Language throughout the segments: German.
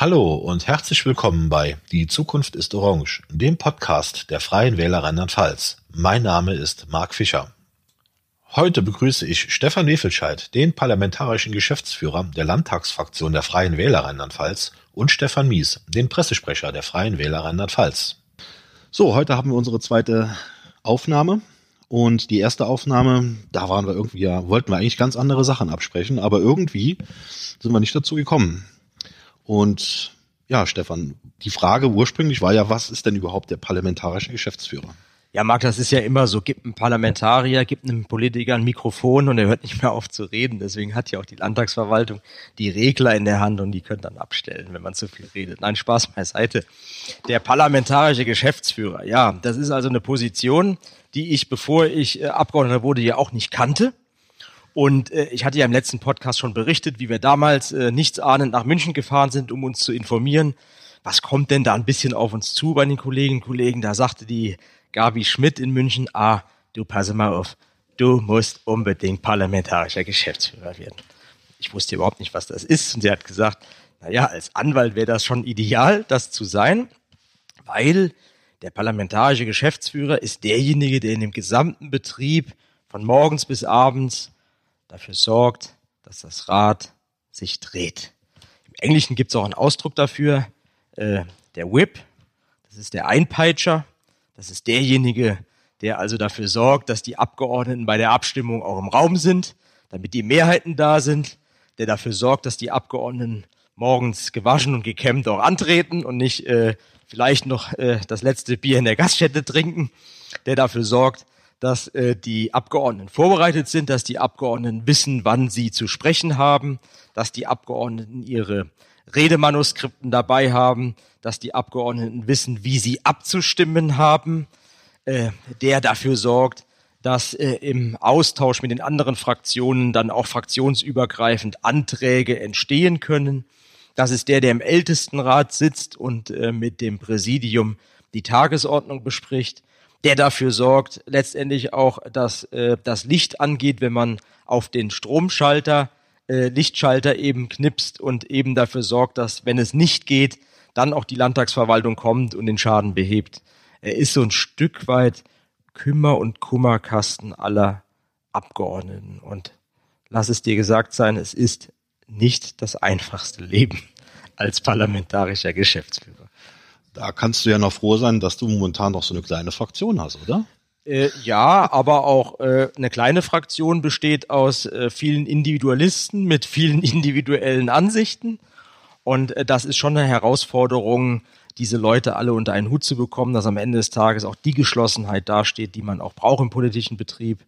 Hallo und herzlich willkommen bei Die Zukunft ist Orange, dem Podcast der Freien Wähler Rheinland-Pfalz. Mein Name ist Marc Fischer. Heute begrüße ich Stefan Wefelscheid, den parlamentarischen Geschäftsführer der Landtagsfraktion der Freien Wähler Rheinland-Pfalz und Stefan Mies, den Pressesprecher der Freien Wähler Rheinland-Pfalz. So, heute haben wir unsere zweite Aufnahme und die erste Aufnahme, da waren wir irgendwie, ja, wollten wir eigentlich ganz andere Sachen absprechen, aber irgendwie sind wir nicht dazu gekommen. Und ja, Stefan, die Frage ursprünglich war ja, was ist denn überhaupt der parlamentarische Geschäftsführer? Ja, Marc, das ist ja immer so. Gibt einen Parlamentarier, gibt einem Politiker ein Mikrofon und er hört nicht mehr auf zu reden. Deswegen hat ja auch die Landtagsverwaltung die Regler in der Hand und die können dann abstellen, wenn man zu viel redet. Nein, Spaß beiseite. Der parlamentarische Geschäftsführer, ja, das ist also eine Position, die ich, bevor ich äh, Abgeordneter wurde, ja auch nicht kannte. Und äh, ich hatte ja im letzten Podcast schon berichtet, wie wir damals äh, nichtsahnend nach München gefahren sind, um uns zu informieren. Was kommt denn da ein bisschen auf uns zu bei den Kolleginnen und Kollegen? Da sagte die Gabi Schmidt in München, ah, du passe mal auf, du musst unbedingt parlamentarischer Geschäftsführer werden. Ich wusste überhaupt nicht, was das ist. Und sie hat gesagt, naja, als Anwalt wäre das schon ideal, das zu sein, weil der parlamentarische Geschäftsführer ist derjenige, der in dem gesamten Betrieb von morgens bis abends dafür sorgt, dass das Rad sich dreht. Im Englischen gibt es auch einen Ausdruck dafür, äh, der Whip, das ist der Einpeitscher, das ist derjenige, der also dafür sorgt, dass die Abgeordneten bei der Abstimmung auch im Raum sind, damit die Mehrheiten da sind, der dafür sorgt, dass die Abgeordneten morgens gewaschen und gekämmt auch antreten und nicht äh, vielleicht noch äh, das letzte Bier in der Gaststätte trinken, der dafür sorgt, dass äh, die Abgeordneten vorbereitet sind, dass die Abgeordneten wissen, wann sie zu sprechen haben, dass die Abgeordneten ihre Redemanuskripten dabei haben, dass die Abgeordneten wissen, wie sie abzustimmen haben, äh, der dafür sorgt, dass äh, im Austausch mit den anderen Fraktionen dann auch fraktionsübergreifend Anträge entstehen können. Das ist der, der im Ältestenrat sitzt und äh, mit dem Präsidium die Tagesordnung bespricht, der dafür sorgt, letztendlich auch, dass äh, das Licht angeht, wenn man auf den Stromschalter, äh, Lichtschalter eben knipst und eben dafür sorgt, dass, wenn es nicht geht, dann auch die Landtagsverwaltung kommt und den Schaden behebt. Er ist so ein Stück weit Kümmer- und Kummerkasten aller Abgeordneten. Und lass es dir gesagt sein, es ist nicht das einfachste Leben als parlamentarischer Geschäftsführer. Da kannst du ja noch froh sein, dass du momentan noch so eine kleine Fraktion hast, oder? Äh, ja, aber auch äh, eine kleine Fraktion besteht aus äh, vielen Individualisten mit vielen individuellen Ansichten. Und äh, das ist schon eine Herausforderung, diese Leute alle unter einen Hut zu bekommen, dass am Ende des Tages auch die Geschlossenheit dasteht, die man auch braucht im politischen Betrieb.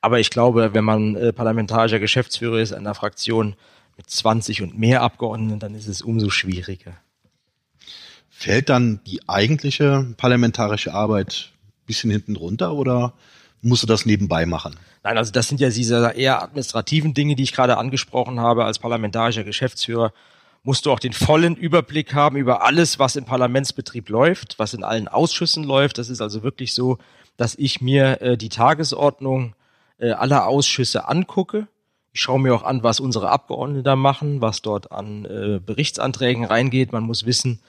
Aber ich glaube, wenn man äh, parlamentarischer Geschäftsführer ist einer Fraktion, mit 20 und mehr Abgeordneten, dann ist es umso schwieriger. Fällt dann die eigentliche parlamentarische Arbeit ein bisschen hinten runter oder musst du das nebenbei machen? Nein, also das sind ja diese eher administrativen Dinge, die ich gerade angesprochen habe. Als parlamentarischer Geschäftsführer musst du auch den vollen Überblick haben über alles, was im Parlamentsbetrieb läuft, was in allen Ausschüssen läuft. Das ist also wirklich so, dass ich mir äh, die Tagesordnung äh, aller Ausschüsse angucke ich schaue mir auch an, was unsere Abgeordneten da machen, was dort an äh, Berichtsanträgen reingeht. Man muss wissen,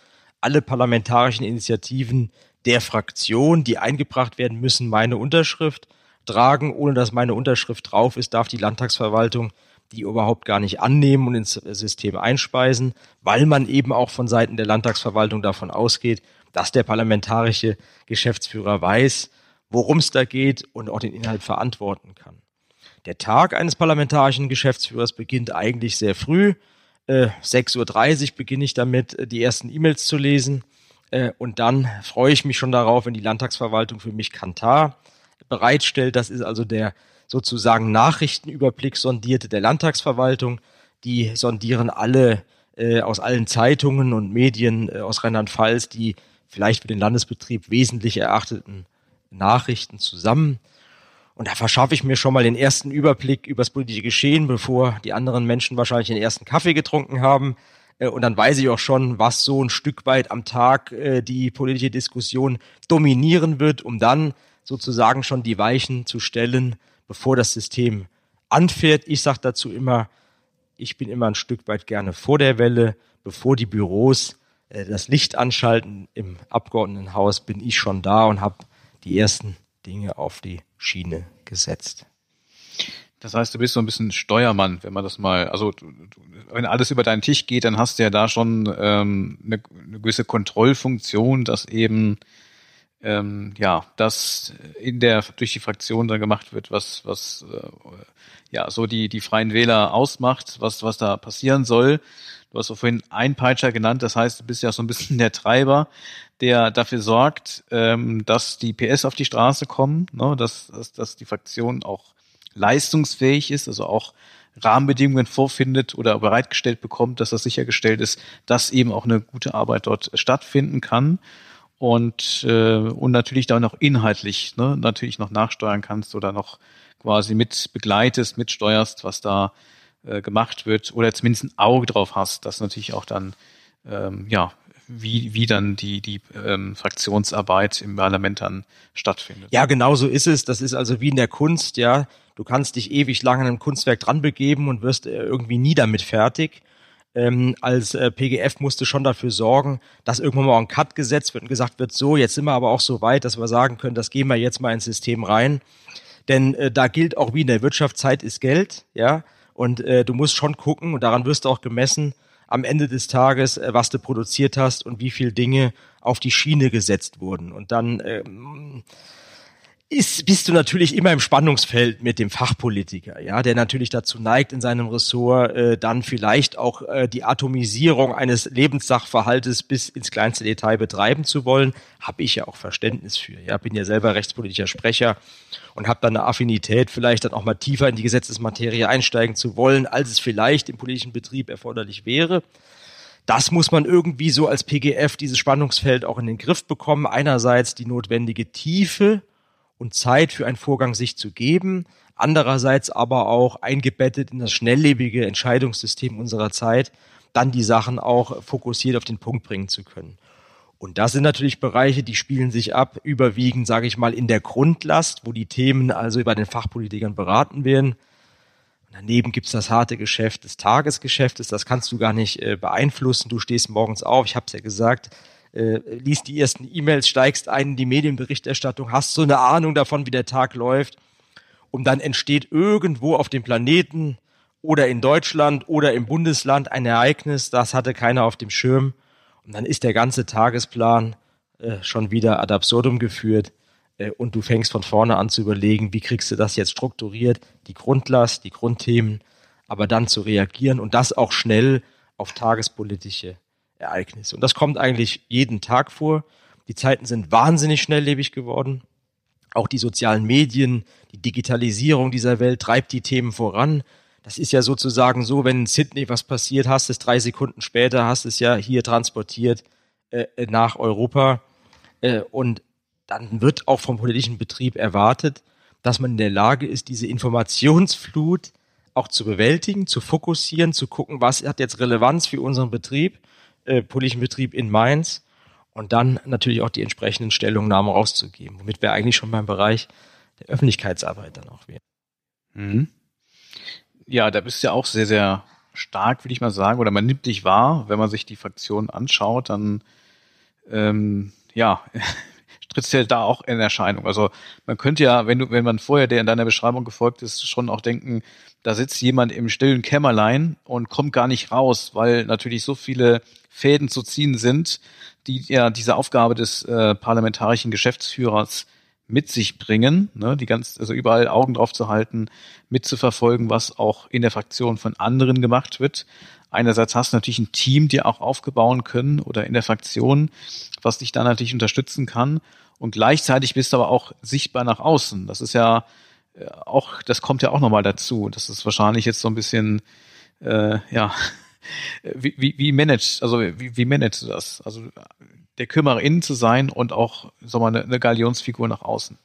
alle parlamentarischen Initiativen der Fraktion, die eingebracht werden müssen, meine Unterschrift tragen. Ohne dass meine Unterschrift drauf ist, darf die Landtagsverwaltung die überhaupt gar nicht annehmen und ins System einspeisen, weil man eben auch von Seiten der Landtagsverwaltung davon ausgeht, dass der parlamentarische Geschäftsführer weiß, worum es da geht und auch den Inhalt verantworten kann. Der Tag eines parlamentarischen Geschäftsführers beginnt eigentlich sehr früh. Äh, 6.30 Uhr beginne ich damit, äh, die ersten E-Mails zu lesen. Äh, und dann freue ich mich schon darauf, wenn die Landtagsverwaltung für mich Kantar bereitstellt. Das ist also der sozusagen Nachrichtenüberblick sondierte der Landtagsverwaltung. Die sondieren alle äh, aus allen Zeitungen und Medien äh, aus Rheinland-Pfalz die vielleicht für den Landesbetrieb wesentlich erachteten Nachrichten zusammen. Und da verschaffe ich mir schon mal den ersten Überblick über das politische Geschehen, bevor die anderen Menschen wahrscheinlich den ersten Kaffee getrunken haben. Äh, und dann weiß ich auch schon, was so ein Stück weit am Tag äh, die politische Diskussion dominieren wird, um dann sozusagen schon die Weichen zu stellen, bevor das System anfährt. Ich sage dazu immer, ich bin immer ein Stück weit gerne vor der Welle, bevor die Büros äh, das Licht anschalten im Abgeordnetenhaus, bin ich schon da und habe die ersten Dinge auf die Schiene gesetzt. Das heißt, du bist so ein bisschen Steuermann, wenn man das mal, also wenn alles über deinen Tisch geht, dann hast du ja da schon ähm, eine, eine gewisse Kontrollfunktion, dass eben ähm, ja, das in der durch die Fraktion dann gemacht wird, was was äh, ja so die die Freien Wähler ausmacht, was was da passieren soll. Du hast auch vorhin Einpeitscher genannt, das heißt, du bist ja so ein bisschen der Treiber, der dafür sorgt, ähm, dass die PS auf die Straße kommen, ne, dass, dass, dass die Fraktion auch leistungsfähig ist, also auch Rahmenbedingungen vorfindet oder bereitgestellt bekommt, dass das sichergestellt ist, dass eben auch eine gute Arbeit dort stattfinden kann und äh, und natürlich da noch inhaltlich ne, natürlich noch nachsteuern kannst oder noch quasi mit begleitest, mitsteuerst, was da äh, gemacht wird oder zumindest ein Auge drauf hast, dass natürlich auch dann ähm, ja wie, wie dann die, die ähm, Fraktionsarbeit im Parlament dann stattfindet. Ja, genau so ist es. Das ist also wie in der Kunst, ja. Du kannst dich ewig lang an einem Kunstwerk dran begeben und wirst äh, irgendwie nie damit fertig. Ähm, als äh, PGF musste schon dafür sorgen, dass irgendwann mal ein Cut gesetzt wird und gesagt wird, so, jetzt sind wir aber auch so weit, dass wir sagen können, das gehen wir jetzt mal ins System rein. Denn äh, da gilt auch wie in der Wirtschaft, Zeit ist Geld, ja. Und äh, du musst schon gucken, und daran wirst du auch gemessen, am Ende des Tages, äh, was du produziert hast und wie viel Dinge auf die Schiene gesetzt wurden. Und dann ähm, ist, bist du natürlich immer im Spannungsfeld mit dem Fachpolitiker, ja, der natürlich dazu neigt, in seinem Ressort äh, dann vielleicht auch äh, die Atomisierung eines Lebenssachverhaltes bis ins kleinste Detail betreiben zu wollen. Habe ich ja auch Verständnis für. Ja, bin ja selber rechtspolitischer Sprecher und habe dann eine Affinität, vielleicht dann auch mal tiefer in die Gesetzesmaterie einsteigen zu wollen, als es vielleicht im politischen Betrieb erforderlich wäre. Das muss man irgendwie so als PGF dieses Spannungsfeld auch in den Griff bekommen. Einerseits die notwendige Tiefe und Zeit für einen Vorgang sich zu geben, andererseits aber auch eingebettet in das schnelllebige Entscheidungssystem unserer Zeit, dann die Sachen auch fokussiert auf den Punkt bringen zu können. Und das sind natürlich Bereiche, die spielen sich ab, überwiegend, sage ich mal, in der Grundlast, wo die Themen also bei den Fachpolitikern beraten werden. Und daneben gibt's das harte Geschäft des Tagesgeschäftes, das kannst du gar nicht äh, beeinflussen. Du stehst morgens auf, ich habe es ja gesagt, äh, liest die ersten E-Mails, steigst ein in die Medienberichterstattung, hast so eine Ahnung davon, wie der Tag läuft. Und dann entsteht irgendwo auf dem Planeten oder in Deutschland oder im Bundesland ein Ereignis, das hatte keiner auf dem Schirm. Und dann ist der ganze Tagesplan äh, schon wieder ad absurdum geführt. Äh, und du fängst von vorne an zu überlegen, wie kriegst du das jetzt strukturiert, die Grundlast, die Grundthemen, aber dann zu reagieren und das auch schnell auf tagespolitische Ereignisse. Und das kommt eigentlich jeden Tag vor. Die Zeiten sind wahnsinnig schnelllebig geworden. Auch die sozialen Medien, die Digitalisierung dieser Welt treibt die Themen voran. Das ist ja sozusagen so, wenn in Sydney was passiert, hast es drei Sekunden später, hast es ja hier transportiert äh, nach Europa. Äh, und dann wird auch vom politischen Betrieb erwartet, dass man in der Lage ist, diese Informationsflut auch zu bewältigen, zu fokussieren, zu gucken, was hat jetzt Relevanz für unseren Betrieb äh, politischen Betrieb in Mainz und dann natürlich auch die entsprechenden Stellungnahmen rauszugeben, womit wir eigentlich schon beim Bereich der Öffentlichkeitsarbeit dann auch wären. Mhm. Ja, da bist du ja auch sehr, sehr stark, würde ich mal sagen, oder man nimmt dich wahr, wenn man sich die Fraktionen anschaut, dann ähm, ja, ja da auch in Erscheinung. Also man könnte ja, wenn du, wenn man vorher der in deiner Beschreibung gefolgt ist, schon auch denken, da sitzt jemand im stillen Kämmerlein und kommt gar nicht raus, weil natürlich so viele Fäden zu ziehen sind, die ja diese Aufgabe des äh, parlamentarischen Geschäftsführers mit sich bringen, ne, die ganz, also überall Augen drauf zu halten, mitzuverfolgen, was auch in der Fraktion von anderen gemacht wird. Einerseits hast du natürlich ein Team, die auch aufgebauen können oder in der Fraktion, was dich da natürlich unterstützen kann. Und gleichzeitig bist du aber auch sichtbar nach außen. Das ist ja äh, auch, das kommt ja auch nochmal dazu. Das ist wahrscheinlich jetzt so ein bisschen, äh, ja, wie, wie, wie managst, also wie, wie managst du das? Also der Kümmerer innen zu sein und auch, sag mal, eine, eine Galionsfigur nach außen.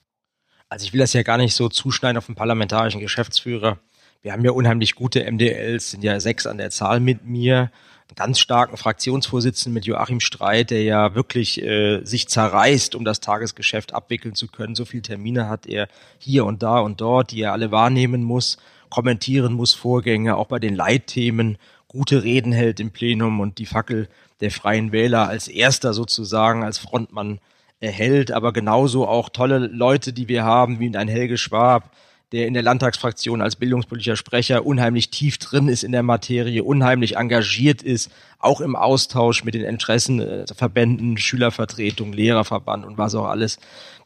Also ich will das ja gar nicht so zuschneiden auf den parlamentarischen Geschäftsführer. Wir haben ja unheimlich gute MDLs, sind ja sechs an der Zahl mit mir, ganz starken Fraktionsvorsitzenden mit Joachim Streit, der ja wirklich äh, sich zerreißt, um das Tagesgeschäft abwickeln zu können. So viele Termine hat er hier und da und dort, die er alle wahrnehmen muss, kommentieren muss Vorgänge, auch bei den Leitthemen gute Reden hält im Plenum und die Fackel der Freien Wähler als erster sozusagen als Frontmann erhält, aber genauso auch tolle Leute, die wir haben, wie ein Helge Schwab, der in der Landtagsfraktion als bildungspolitischer Sprecher unheimlich tief drin ist in der Materie, unheimlich engagiert ist, auch im Austausch mit den Interessenverbänden, Schülervertretung, Lehrerverband und was auch alles,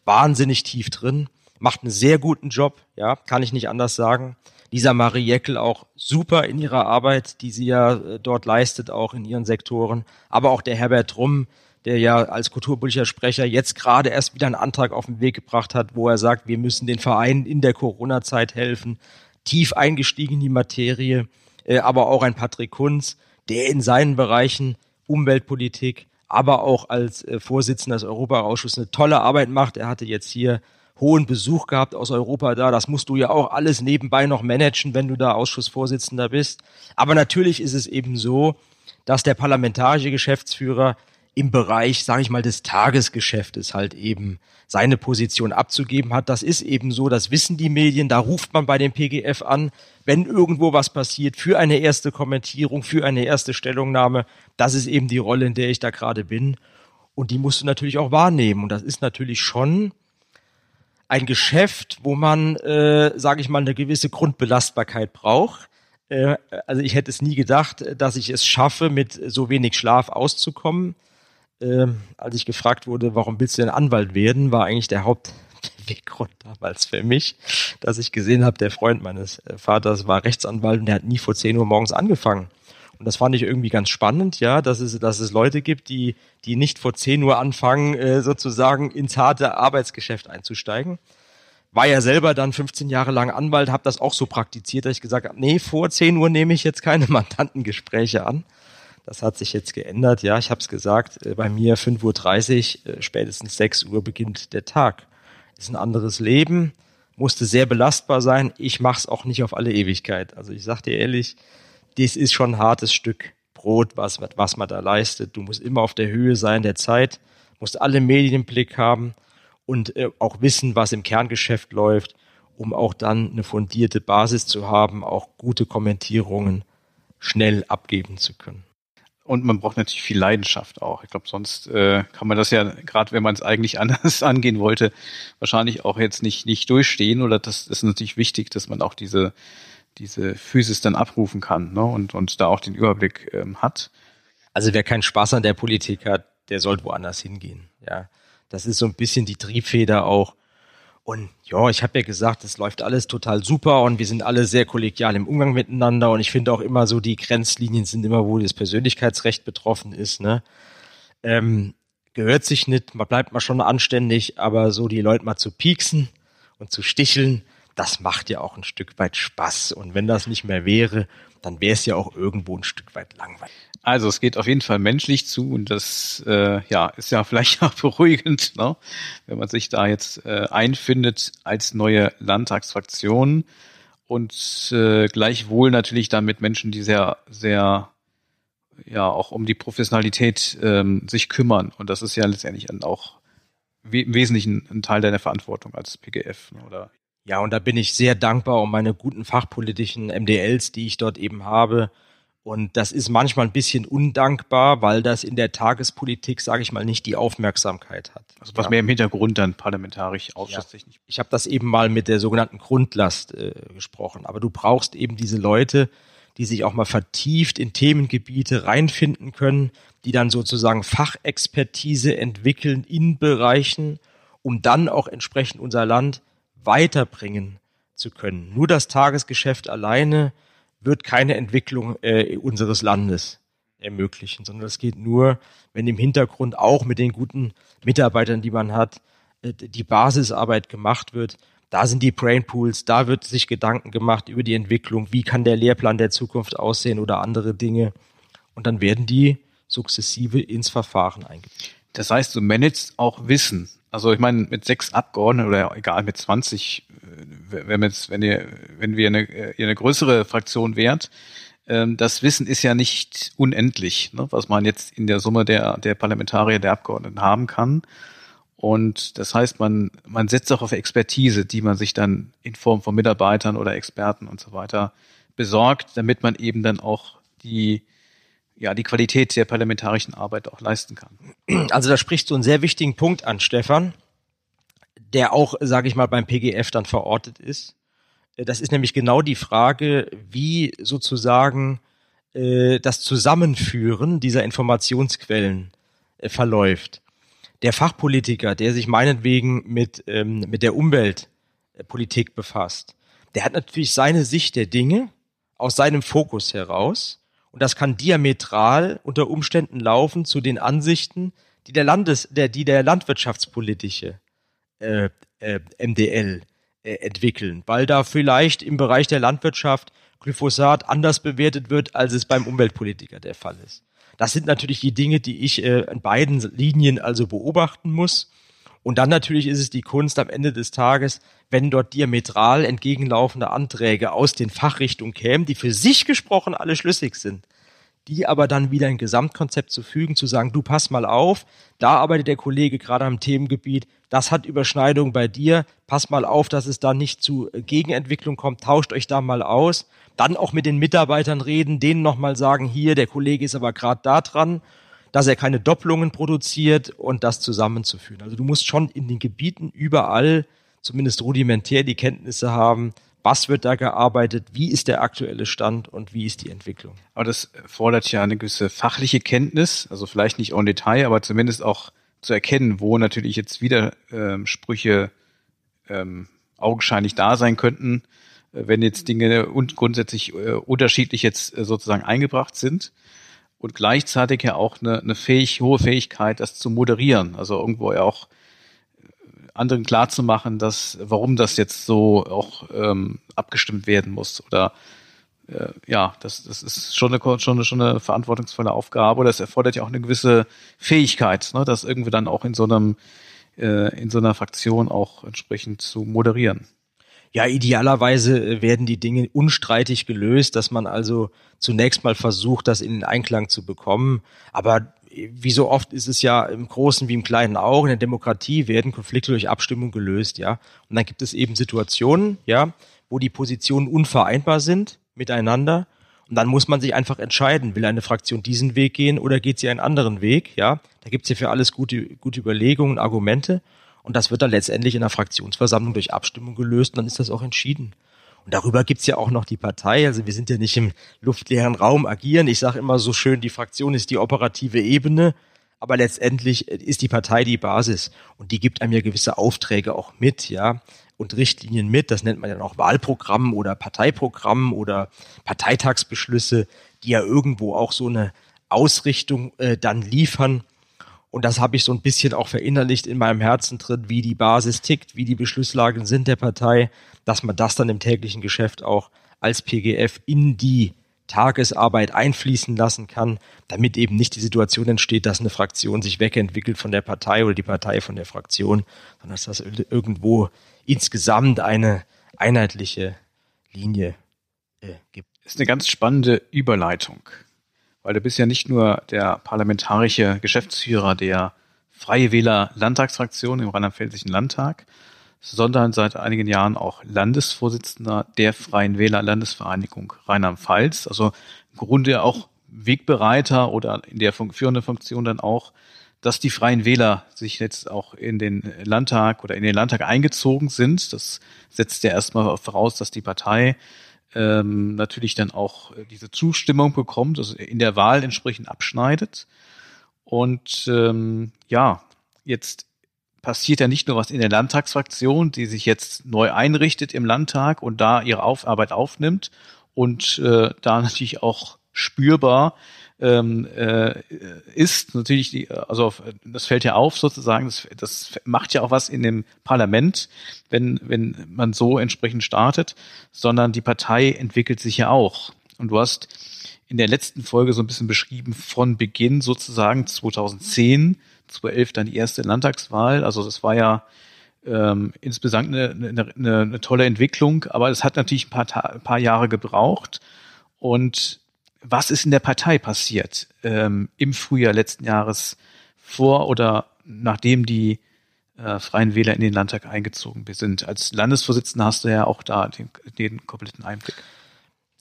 wahnsinnig tief drin, macht einen sehr guten Job, ja, kann ich nicht anders sagen. Lisa Marie Jeckel auch super in ihrer Arbeit, die sie ja äh, dort leistet, auch in ihren Sektoren. Aber auch der Herbert Trumm, der ja als kulturpolitischer Sprecher jetzt gerade erst wieder einen Antrag auf den Weg gebracht hat, wo er sagt, wir müssen den Vereinen in der Corona-Zeit helfen, tief eingestiegen in die Materie, äh, aber auch ein Patrick Kunz, der in seinen Bereichen Umweltpolitik, aber auch als äh, Vorsitzender des Europaausschusses eine tolle Arbeit macht. Er hatte jetzt hier hohen Besuch gehabt aus Europa da. Das musst du ja auch alles nebenbei noch managen, wenn du da Ausschussvorsitzender bist. Aber natürlich ist es eben so, dass der parlamentarische Geschäftsführer im Bereich, sage ich mal, des Tagesgeschäftes halt eben seine Position abzugeben hat. Das ist eben so, das wissen die Medien, da ruft man bei dem PGF an, wenn irgendwo was passiert, für eine erste Kommentierung, für eine erste Stellungnahme. Das ist eben die Rolle, in der ich da gerade bin. Und die musst du natürlich auch wahrnehmen. Und das ist natürlich schon ein Geschäft, wo man, äh, sage ich mal, eine gewisse Grundbelastbarkeit braucht. Äh, also ich hätte es nie gedacht, dass ich es schaffe, mit so wenig Schlaf auszukommen. Äh, als ich gefragt wurde, warum willst du denn Anwalt werden, war eigentlich der Hauptweggrund damals für mich, dass ich gesehen habe, der Freund meines äh, Vaters war Rechtsanwalt und der hat nie vor 10 Uhr morgens angefangen. Und das fand ich irgendwie ganz spannend, ja, dass es, dass es Leute gibt, die, die nicht vor 10 Uhr anfangen, äh, sozusagen ins harte Arbeitsgeschäft einzusteigen. War ja selber dann 15 Jahre lang Anwalt, habe das auch so praktiziert, dass ich gesagt habe, nee, vor 10 Uhr nehme ich jetzt keine Mandantengespräche an. Das hat sich jetzt geändert, ja, ich habe es gesagt, äh, bei mir 5.30 Uhr, äh, spätestens 6 Uhr beginnt der Tag. Ist ein anderes Leben, musste sehr belastbar sein. Ich mache es auch nicht auf alle Ewigkeit. Also ich sag dir ehrlich, das ist schon ein hartes Stück Brot, was, was man da leistet. Du musst immer auf der Höhe sein der Zeit, musst alle Medien im Blick haben und äh, auch wissen, was im Kerngeschäft läuft, um auch dann eine fundierte Basis zu haben, auch gute Kommentierungen schnell abgeben zu können. Und man braucht natürlich viel Leidenschaft auch. Ich glaube, sonst äh, kann man das ja, gerade wenn man es eigentlich anders angehen wollte, wahrscheinlich auch jetzt nicht, nicht durchstehen. Oder das ist natürlich wichtig, dass man auch diese diese Physis dann abrufen kann ne? und, und da auch den Überblick ähm, hat. Also wer keinen Spaß an der Politik hat, der sollte woanders hingehen. Ja, das ist so ein bisschen die Triebfeder auch. Und ja, ich habe ja gesagt, es läuft alles total super und wir sind alle sehr kollegial im Umgang miteinander und ich finde auch immer so, die Grenzlinien sind immer, wo das Persönlichkeitsrecht betroffen ist. Ne? Ähm, gehört sich nicht, man bleibt mal schon anständig, aber so die Leute mal zu pieksen und zu sticheln, das macht ja auch ein Stück weit Spaß. Und wenn das nicht mehr wäre, dann wäre es ja auch irgendwo ein Stück weit langweilig. Also es geht auf jeden Fall menschlich zu und das äh, ja ist ja vielleicht auch beruhigend, ne? wenn man sich da jetzt äh, einfindet als neue Landtagsfraktion und äh, gleichwohl natürlich dann mit Menschen, die sehr sehr ja auch um die Professionalität ähm, sich kümmern und das ist ja letztendlich dann auch im Wesentlichen ein Teil deiner Verantwortung als PGF ne, oder ja, und da bin ich sehr dankbar um meine guten fachpolitischen MDLs, die ich dort eben habe. Und das ist manchmal ein bisschen undankbar, weil das in der Tagespolitik, sage ich mal, nicht die Aufmerksamkeit hat. Also was ja. mehr im Hintergrund dann parlamentarisch ausschusstechnisch. Ja. Ich habe das eben mal mit der sogenannten Grundlast äh, gesprochen. Aber du brauchst eben diese Leute, die sich auch mal vertieft in Themengebiete reinfinden können, die dann sozusagen Fachexpertise entwickeln in Bereichen, um dann auch entsprechend unser Land weiterbringen zu können. Nur das Tagesgeschäft alleine wird keine Entwicklung äh, unseres Landes ermöglichen, sondern es geht nur, wenn im Hintergrund auch mit den guten Mitarbeitern, die man hat, äh, die Basisarbeit gemacht wird. Da sind die Brainpools, da wird sich Gedanken gemacht über die Entwicklung, wie kann der Lehrplan der Zukunft aussehen oder andere Dinge. Und dann werden die sukzessive ins Verfahren eingebaut. Das heißt, du managst auch Wissen. Also ich meine, mit sechs Abgeordneten oder egal mit 20, äh, wenn, jetzt, wenn, ihr, wenn wir eine, ihr eine größere Fraktion wärt, ähm, das Wissen ist ja nicht unendlich, ne, was man jetzt in der Summe der, der Parlamentarier, der Abgeordneten haben kann. Und das heißt, man, man setzt auch auf Expertise, die man sich dann in Form von Mitarbeitern oder Experten und so weiter besorgt, damit man eben dann auch die ja die Qualität der parlamentarischen Arbeit auch leisten kann. Also da sprichst du einen sehr wichtigen Punkt an, Stefan, der auch, sage ich mal, beim PGF dann verortet ist. Das ist nämlich genau die Frage, wie sozusagen äh, das Zusammenführen dieser Informationsquellen äh, verläuft. Der Fachpolitiker, der sich meinetwegen mit, ähm, mit der Umweltpolitik befasst, der hat natürlich seine Sicht der Dinge aus seinem Fokus heraus und das kann diametral unter Umständen laufen zu den Ansichten, die der Landes, der, die der landwirtschaftspolitische äh, äh, MDL äh, entwickeln, weil da vielleicht im Bereich der Landwirtschaft Glyphosat anders bewertet wird, als es beim Umweltpolitiker der Fall ist. Das sind natürlich die Dinge, die ich äh, in beiden Linien also beobachten muss. Und dann natürlich ist es die Kunst am Ende des Tages, wenn dort diametral entgegenlaufende Anträge aus den Fachrichtungen kämen, die für sich gesprochen alle schlüssig sind, die aber dann wieder ein Gesamtkonzept zu fügen, zu sagen, du pass mal auf, da arbeitet der Kollege gerade am Themengebiet, das hat Überschneidung bei dir, pass mal auf, dass es da nicht zu Gegenentwicklung kommt, tauscht euch da mal aus. Dann auch mit den Mitarbeitern reden, denen nochmal sagen, hier, der Kollege ist aber gerade da dran, dass er keine Doppelungen produziert und das zusammenzuführen. Also du musst schon in den Gebieten überall zumindest rudimentär die Kenntnisse haben, was wird da gearbeitet, wie ist der aktuelle Stand und wie ist die Entwicklung. Aber das fordert ja eine gewisse fachliche Kenntnis, also vielleicht nicht en Detail, aber zumindest auch zu erkennen, wo natürlich jetzt Widersprüche ähm, augenscheinlich da sein könnten wenn jetzt Dinge und grundsätzlich äh, unterschiedlich jetzt äh, sozusagen eingebracht sind und gleichzeitig ja auch eine, eine fähig, hohe Fähigkeit, das zu moderieren. Also irgendwo ja auch äh, anderen klar zu machen, dass warum das jetzt so auch ähm, abgestimmt werden muss oder äh, ja, das, das ist schon eine, schon, eine, schon eine verantwortungsvolle Aufgabe. Das erfordert ja auch eine gewisse Fähigkeit, ne, das irgendwie dann auch in so einem äh, in so einer Fraktion auch entsprechend zu moderieren. Ja, idealerweise äh, werden die Dinge unstreitig gelöst, dass man also zunächst mal versucht, das in den Einklang zu bekommen. Aber äh, wie so oft ist es ja im Großen wie im Kleinen auch, in der Demokratie werden Konflikte durch Abstimmung gelöst, ja. Und dann gibt es eben Situationen, ja, wo die Positionen unvereinbar sind miteinander. Und dann muss man sich einfach entscheiden, will eine Fraktion diesen Weg gehen oder geht sie einen anderen Weg, ja. Da gibt's ja für alles gute, gute Überlegungen, Argumente. Und das wird dann letztendlich in der Fraktionsversammlung durch Abstimmung gelöst und dann ist das auch entschieden. Und darüber gibt's ja auch noch die Partei. Also wir sind ja nicht im luftleeren Raum agieren. Ich sage immer so schön, die Fraktion ist die operative Ebene, aber letztendlich ist die Partei die Basis und die gibt einem ja gewisse Aufträge auch mit, ja, und Richtlinien mit. Das nennt man ja auch Wahlprogramm oder Parteiprogramm oder Parteitagsbeschlüsse, die ja irgendwo auch so eine Ausrichtung äh, dann liefern. Und das habe ich so ein bisschen auch verinnerlicht in meinem Herzen drin, wie die Basis tickt, wie die Beschlusslagen sind der Partei, dass man das dann im täglichen Geschäft auch als PGF in die Tagesarbeit einfließen lassen kann, damit eben nicht die Situation entsteht, dass eine Fraktion sich wegentwickelt von der Partei oder die Partei von der Fraktion, sondern dass das irgendwo insgesamt eine einheitliche Linie äh, gibt. Das ist eine ganz spannende Überleitung weil du bist ja nicht nur der parlamentarische Geschäftsführer der Freie Wähler Landtagsfraktion im Rheinland-Pfälzischen Landtag, sondern seit einigen Jahren auch Landesvorsitzender der Freien Wähler Landesvereinigung Rheinland-Pfalz, also im Grunde auch Wegbereiter oder in der führenden Funktion dann auch, dass die Freien Wähler sich jetzt auch in den Landtag oder in den Landtag eingezogen sind. Das setzt ja erstmal voraus, dass die Partei ähm, natürlich dann auch äh, diese Zustimmung bekommt, also in der Wahl entsprechend abschneidet. Und ähm, ja, jetzt passiert ja nicht nur was in der Landtagsfraktion, die sich jetzt neu einrichtet im Landtag und da ihre Aufarbeit aufnimmt und äh, da natürlich auch spürbar ähm, äh, ist natürlich die, also das fällt ja auf sozusagen, das, das macht ja auch was in dem Parlament, wenn, wenn man so entsprechend startet, sondern die Partei entwickelt sich ja auch. Und du hast in der letzten Folge so ein bisschen beschrieben von Beginn sozusagen 2010, 2011 dann die erste Landtagswahl. Also das war ja ähm, insgesamt eine, eine, eine, eine tolle Entwicklung, aber es hat natürlich ein paar, ein paar Jahre gebraucht. Und was ist in der Partei passiert ähm, im Frühjahr letzten Jahres vor oder nachdem die äh, Freien Wähler in den Landtag eingezogen sind. Als Landesvorsitzender hast du ja auch da den, den kompletten Einblick.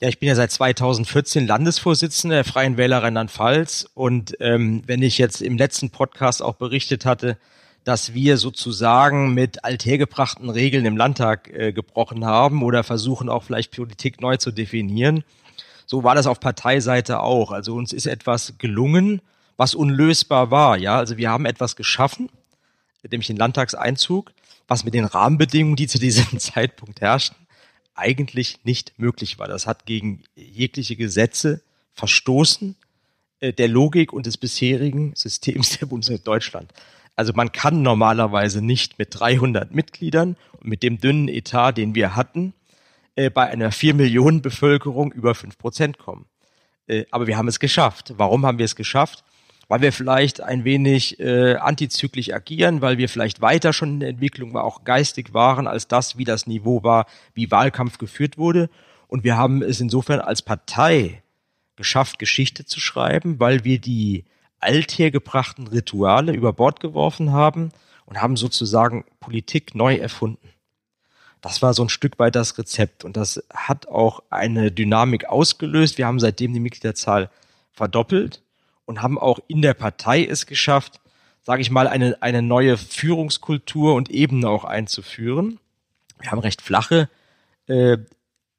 Ja, ich bin ja seit 2014 Landesvorsitzender der Freien Wähler Rheinland-Pfalz und ähm, wenn ich jetzt im letzten Podcast auch berichtet hatte, dass wir sozusagen mit althergebrachten Regeln im Landtag äh, gebrochen haben oder versuchen auch vielleicht Politik neu zu definieren, so war das auf Parteiseite auch. Also uns ist etwas gelungen, was unlösbar war. Ja, also wir haben etwas geschaffen, nämlich den Landtagseinzug, was mit den Rahmenbedingungen, die zu diesem Zeitpunkt herrschten, eigentlich nicht möglich war. Das hat gegen jegliche Gesetze verstoßen äh, der Logik und des bisherigen Systems der Bundesrepublik Deutschland. Also man kann normalerweise nicht mit 300 Mitgliedern und mit dem dünnen Etat, den wir hatten, äh, bei einer 4 Millionen Bevölkerung über 5 Prozent kommen. Äh, aber wir haben es geschafft. Warum haben wir es geschafft? Weil wir vielleicht ein wenig äh, antizyklisch agieren, weil wir vielleicht weiter schon in der Entwicklung war, auch geistig waren, als das, wie das Niveau war, wie Wahlkampf geführt wurde. Und wir haben es insofern als Partei geschafft, Geschichte zu schreiben, weil wir die althergebrachten Rituale über Bord geworfen haben und haben sozusagen Politik neu erfunden. Das war so ein Stück weit das Rezept und das hat auch eine Dynamik ausgelöst. Wir haben seitdem die Mitgliederzahl verdoppelt und haben auch in der Partei es geschafft, sage ich mal, eine, eine neue Führungskultur und Ebene auch einzuführen. Wir haben recht flache äh,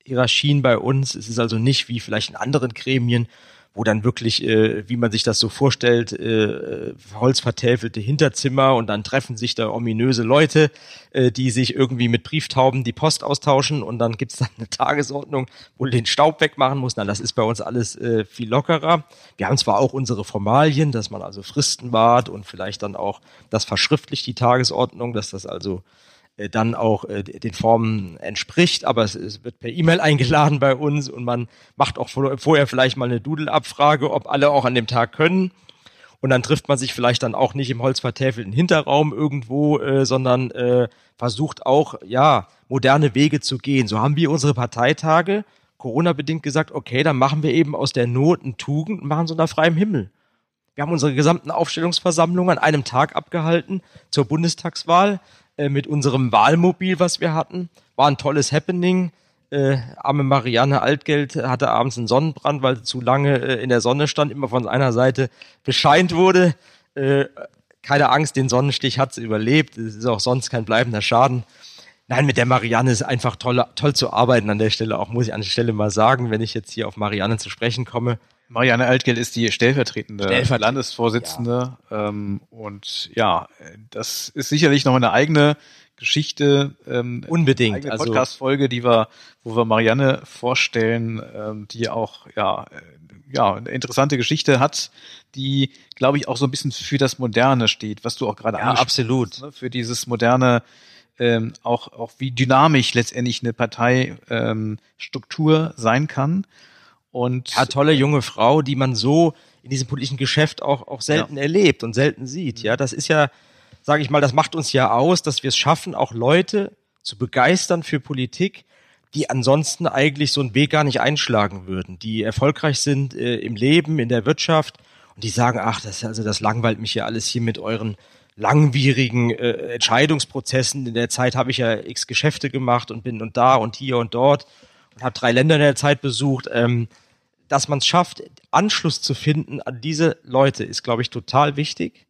Hierarchien bei uns. Es ist also nicht wie vielleicht in anderen Gremien, wo dann wirklich, äh, wie man sich das so vorstellt, äh, holzvertäfelte Hinterzimmer und dann treffen sich da ominöse Leute, äh, die sich irgendwie mit Brieftauben die Post austauschen und dann gibt's dann eine Tagesordnung, wo den Staub wegmachen musst. Na, das ist bei uns alles äh, viel lockerer. Wir haben zwar auch unsere Formalien, dass man also Fristen wahrt und vielleicht dann auch das verschriftlicht, die Tagesordnung, dass das also äh, dann auch äh, den Formen entspricht, aber es, es wird per E-Mail eingeladen bei uns und man macht auch vorher vielleicht mal eine Doodle-Abfrage, ob alle auch an dem Tag können. Und dann trifft man sich vielleicht dann auch nicht im holzvertäfelten Hinterraum irgendwo, äh, sondern äh, versucht auch, ja, moderne Wege zu gehen. So haben wir unsere Parteitage Corona-bedingt gesagt, okay, dann machen wir eben aus der Not eine Tugend und machen so nach freiem Himmel. Wir haben unsere gesamten Aufstellungsversammlungen an einem Tag abgehalten zur Bundestagswahl. Äh, mit unserem Wahlmobil, was wir hatten. War ein tolles Happening. Äh, arme Marianne Altgeld hatte abends einen Sonnenbrand, weil sie zu lange äh, in der Sonne stand, immer von einer Seite bescheint wurde. Äh, keine Angst, den Sonnenstich hat sie überlebt. Es ist auch sonst kein bleibender Schaden. Nein, mit der Marianne ist einfach toll, toll zu arbeiten an der Stelle. Auch muss ich an der Stelle mal sagen, wenn ich jetzt hier auf Marianne zu sprechen komme. Marianne Altgeld ist die stellvertretende Stellvertret Landesvorsitzende. Ja. Ähm, und ja, das ist sicherlich noch eine eigene Geschichte. Ähm, Unbedingt. Eine also Podcast-Folge, die wir, wo wir Marianne vorstellen, ähm, die auch, ja, äh, ja, eine interessante Geschichte hat, die, glaube ich, auch so ein bisschen für das Moderne steht, was du auch gerade ja, absolut. Hast, ne? Für dieses moderne, ähm, auch, auch wie dynamisch letztendlich eine Parteistruktur ähm, sein kann. Und ja, tolle junge Frau, die man so in diesem politischen Geschäft auch, auch selten ja. erlebt und selten sieht. Ja, das ist ja, sage ich mal, das macht uns ja aus, dass wir es schaffen, auch Leute zu begeistern für Politik, die ansonsten eigentlich so einen Weg gar nicht einschlagen würden, die erfolgreich sind äh, im Leben, in der Wirtschaft und die sagen, ach, das also das langweilt mich ja alles hier mit euren langwierigen äh, Entscheidungsprozessen. In der Zeit habe ich ja x Geschäfte gemacht und bin und da und hier und dort habe drei Länder in der Zeit besucht. Ähm, dass man es schafft, Anschluss zu finden an diese Leute, ist, glaube ich, total wichtig,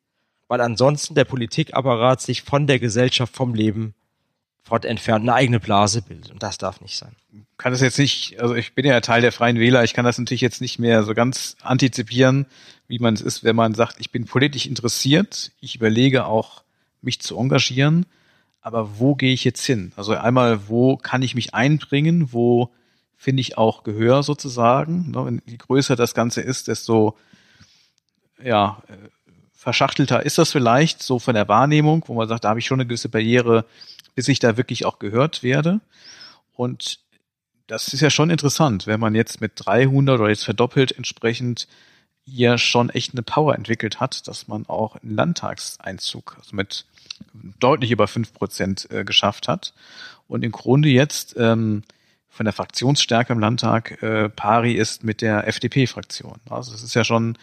weil ansonsten der Politikapparat sich von der Gesellschaft, vom Leben fort entfernt eine eigene Blase bildet. Und das darf nicht sein. Kann das jetzt nicht, also ich bin ja Teil der Freien Wähler, ich kann das natürlich jetzt nicht mehr so ganz antizipieren, wie man es ist, wenn man sagt, ich bin politisch interessiert, ich überlege auch, mich zu engagieren, aber wo gehe ich jetzt hin? Also einmal, wo kann ich mich einbringen, wo finde ich auch Gehör sozusagen. Ne, je größer das Ganze ist, desto ja, äh, verschachtelter ist das vielleicht so von der Wahrnehmung, wo man sagt, da habe ich schon eine gewisse Barriere, bis ich da wirklich auch gehört werde. Und das ist ja schon interessant, wenn man jetzt mit 300 oder jetzt verdoppelt entsprechend hier schon echt eine Power entwickelt hat, dass man auch einen Landtagseinzug also mit deutlich über fünf Prozent äh, geschafft hat. Und im Grunde jetzt ähm, von der Fraktionsstärke im Landtag äh, pari ist mit der FDP-Fraktion. Also das ist ja schon,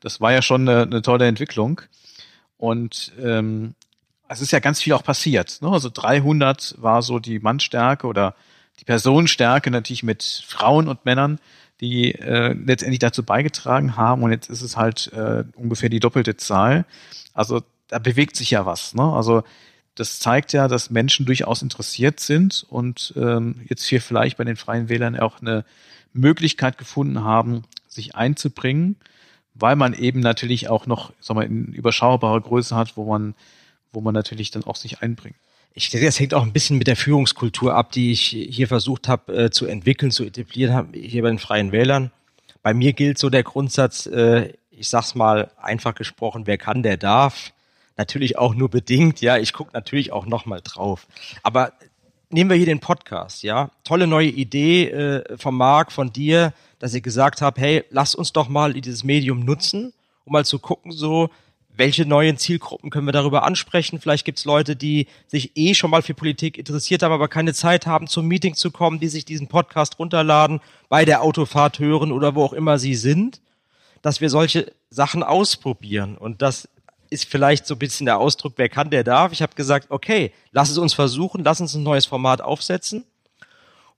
das war ja schon eine, eine tolle Entwicklung. Und ähm, es ist ja ganz viel auch passiert. Ne? Also 300 war so die Mannstärke oder die Personenstärke natürlich mit Frauen und Männern, die äh, letztendlich dazu beigetragen haben. Und jetzt ist es halt äh, ungefähr die doppelte Zahl. Also da bewegt sich ja was. Ne? Also das zeigt ja, dass Menschen durchaus interessiert sind und ähm, jetzt hier vielleicht bei den Freien Wählern auch eine Möglichkeit gefunden haben, sich einzubringen, weil man eben natürlich auch noch, sagen wir, in überschaubarer Größe hat, wo man, wo man natürlich dann auch sich einbringt. Ich denke, das hängt auch ein bisschen mit der Führungskultur ab, die ich hier versucht habe äh, zu entwickeln, zu etablieren habe, hier bei den Freien Wählern. Bei mir gilt so der Grundsatz, äh, ich sag's mal einfach gesprochen, wer kann, der darf. Natürlich auch nur bedingt, ja. Ich gucke natürlich auch nochmal drauf. Aber nehmen wir hier den Podcast, ja. Tolle neue Idee äh, vom Marc, von dir, dass ihr gesagt habt, hey, lass uns doch mal dieses Medium nutzen, um mal zu gucken, so, welche neuen Zielgruppen können wir darüber ansprechen? Vielleicht gibt's Leute, die sich eh schon mal für Politik interessiert haben, aber keine Zeit haben, zum Meeting zu kommen, die sich diesen Podcast runterladen, bei der Autofahrt hören oder wo auch immer sie sind, dass wir solche Sachen ausprobieren und dass ist vielleicht so ein bisschen der Ausdruck, wer kann, der darf. Ich habe gesagt, okay, lass es uns versuchen, lass uns ein neues Format aufsetzen.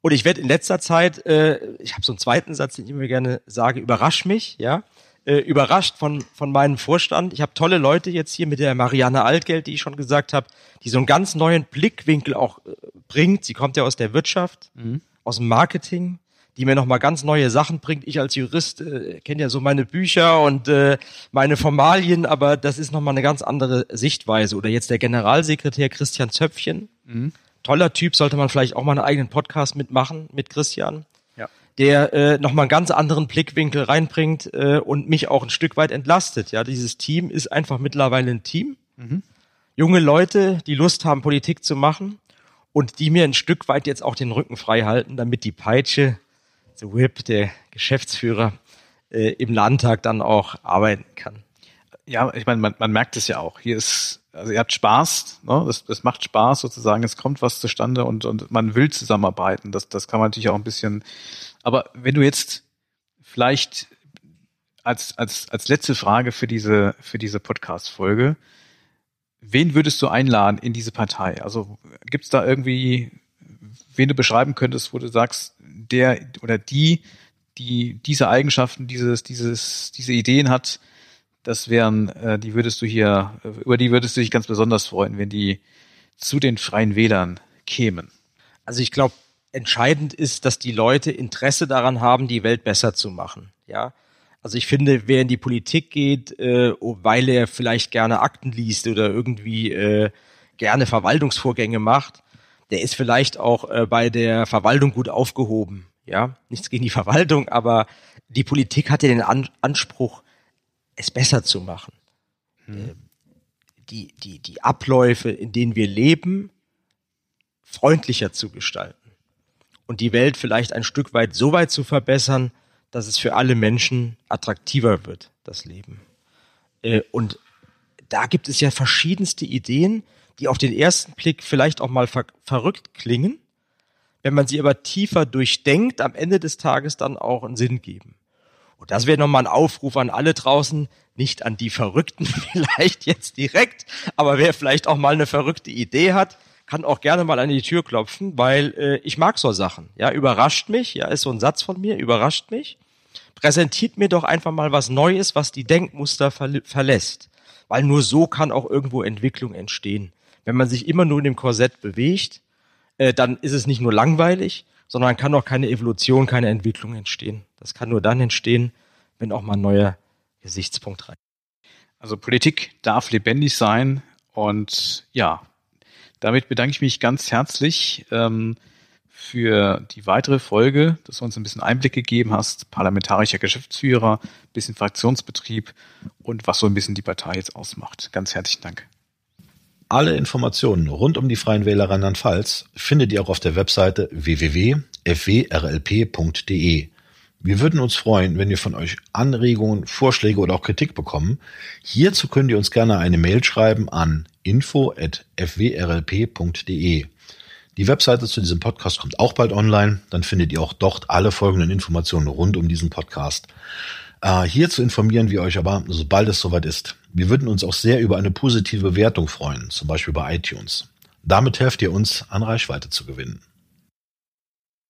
Und ich werde in letzter Zeit, äh, ich habe so einen zweiten Satz, den ich immer gerne sage, überrasch mich, ja, äh, überrascht von, von meinem Vorstand. Ich habe tolle Leute jetzt hier mit der Marianne Altgeld, die ich schon gesagt habe, die so einen ganz neuen Blickwinkel auch äh, bringt. Sie kommt ja aus der Wirtschaft, mhm. aus dem Marketing die mir nochmal ganz neue Sachen bringt. Ich als Jurist äh, kenne ja so meine Bücher und äh, meine Formalien, aber das ist nochmal eine ganz andere Sichtweise. Oder jetzt der Generalsekretär Christian Zöpfchen. Mhm. Toller Typ, sollte man vielleicht auch mal einen eigenen Podcast mitmachen mit Christian. Der äh, nochmal einen ganz anderen Blickwinkel reinbringt äh, und mich auch ein Stück weit entlastet. Ja, dieses Team ist einfach mittlerweile ein Team. Mhm. Junge Leute, die Lust haben, Politik zu machen und die mir ein Stück weit jetzt auch den Rücken frei halten, damit die Peitsche The Whip, der Geschäftsführer, äh, im Landtag dann auch arbeiten kann. Ja, ich meine, man, man merkt es ja auch. Hier ist, also ihr habt Spaß, ne? das, das macht Spaß sozusagen, es kommt was zustande und, und man will zusammenarbeiten. Das, das kann man natürlich auch ein bisschen. Aber wenn du jetzt vielleicht als, als, als letzte Frage für diese, für diese Podcast-Folge, wen würdest du einladen in diese Partei? Also gibt es da irgendwie, wen du beschreiben könntest, wo du sagst, der oder die, die diese Eigenschaften, dieses, dieses, diese Ideen hat, das wären, äh, die würdest du hier, über die würdest du dich ganz besonders freuen, wenn die zu den Freien Wählern kämen. Also ich glaube, entscheidend ist, dass die Leute Interesse daran haben, die Welt besser zu machen. Ja, also ich finde, wer in die Politik geht, äh, weil er vielleicht gerne Akten liest oder irgendwie äh, gerne Verwaltungsvorgänge macht, der ist vielleicht auch äh, bei der Verwaltung gut aufgehoben. Ja, nichts gegen die Verwaltung, aber die Politik hat ja den An Anspruch, es besser zu machen. Hm. Die, die, die Abläufe, in denen wir leben, freundlicher zu gestalten. Und die Welt vielleicht ein Stück weit so weit zu verbessern, dass es für alle Menschen attraktiver wird, das Leben. Äh, und da gibt es ja verschiedenste Ideen, die auf den ersten Blick vielleicht auch mal ver verrückt klingen, wenn man sie aber tiefer durchdenkt, am Ende des Tages dann auch einen Sinn geben. Und das wäre nochmal ein Aufruf an alle draußen, nicht an die Verrückten vielleicht jetzt direkt, aber wer vielleicht auch mal eine verrückte Idee hat, kann auch gerne mal an die Tür klopfen, weil äh, ich mag so Sachen. Ja, überrascht mich, ja, ist so ein Satz von mir, überrascht mich. Präsentiert mir doch einfach mal was Neues, was die Denkmuster ver verlässt. Weil nur so kann auch irgendwo Entwicklung entstehen. Wenn man sich immer nur in dem Korsett bewegt, äh, dann ist es nicht nur langweilig, sondern kann auch keine Evolution, keine Entwicklung entstehen. Das kann nur dann entstehen, wenn auch mal ein neuer Gesichtspunkt rein. Also Politik darf lebendig sein und ja, damit bedanke ich mich ganz herzlich ähm, für die weitere Folge, dass du uns ein bisschen Einblick gegeben hast, parlamentarischer Geschäftsführer, bisschen Fraktionsbetrieb und was so ein bisschen die Partei jetzt ausmacht. Ganz herzlichen Dank. Alle Informationen rund um die Freien Wähler Rheinland-Pfalz findet ihr auch auf der Webseite www.fwrlp.de. Wir würden uns freuen, wenn wir von euch Anregungen, Vorschläge oder auch Kritik bekommen. Hierzu könnt ihr uns gerne eine Mail schreiben an info.fwrlp.de. Die Webseite zu diesem Podcast kommt auch bald online. Dann findet ihr auch dort alle folgenden Informationen rund um diesen Podcast. Äh, hierzu informieren wir euch aber, sobald es soweit ist. Wir würden uns auch sehr über eine positive Bewertung freuen, zum Beispiel bei iTunes. Damit helft ihr uns, an Reichweite zu gewinnen.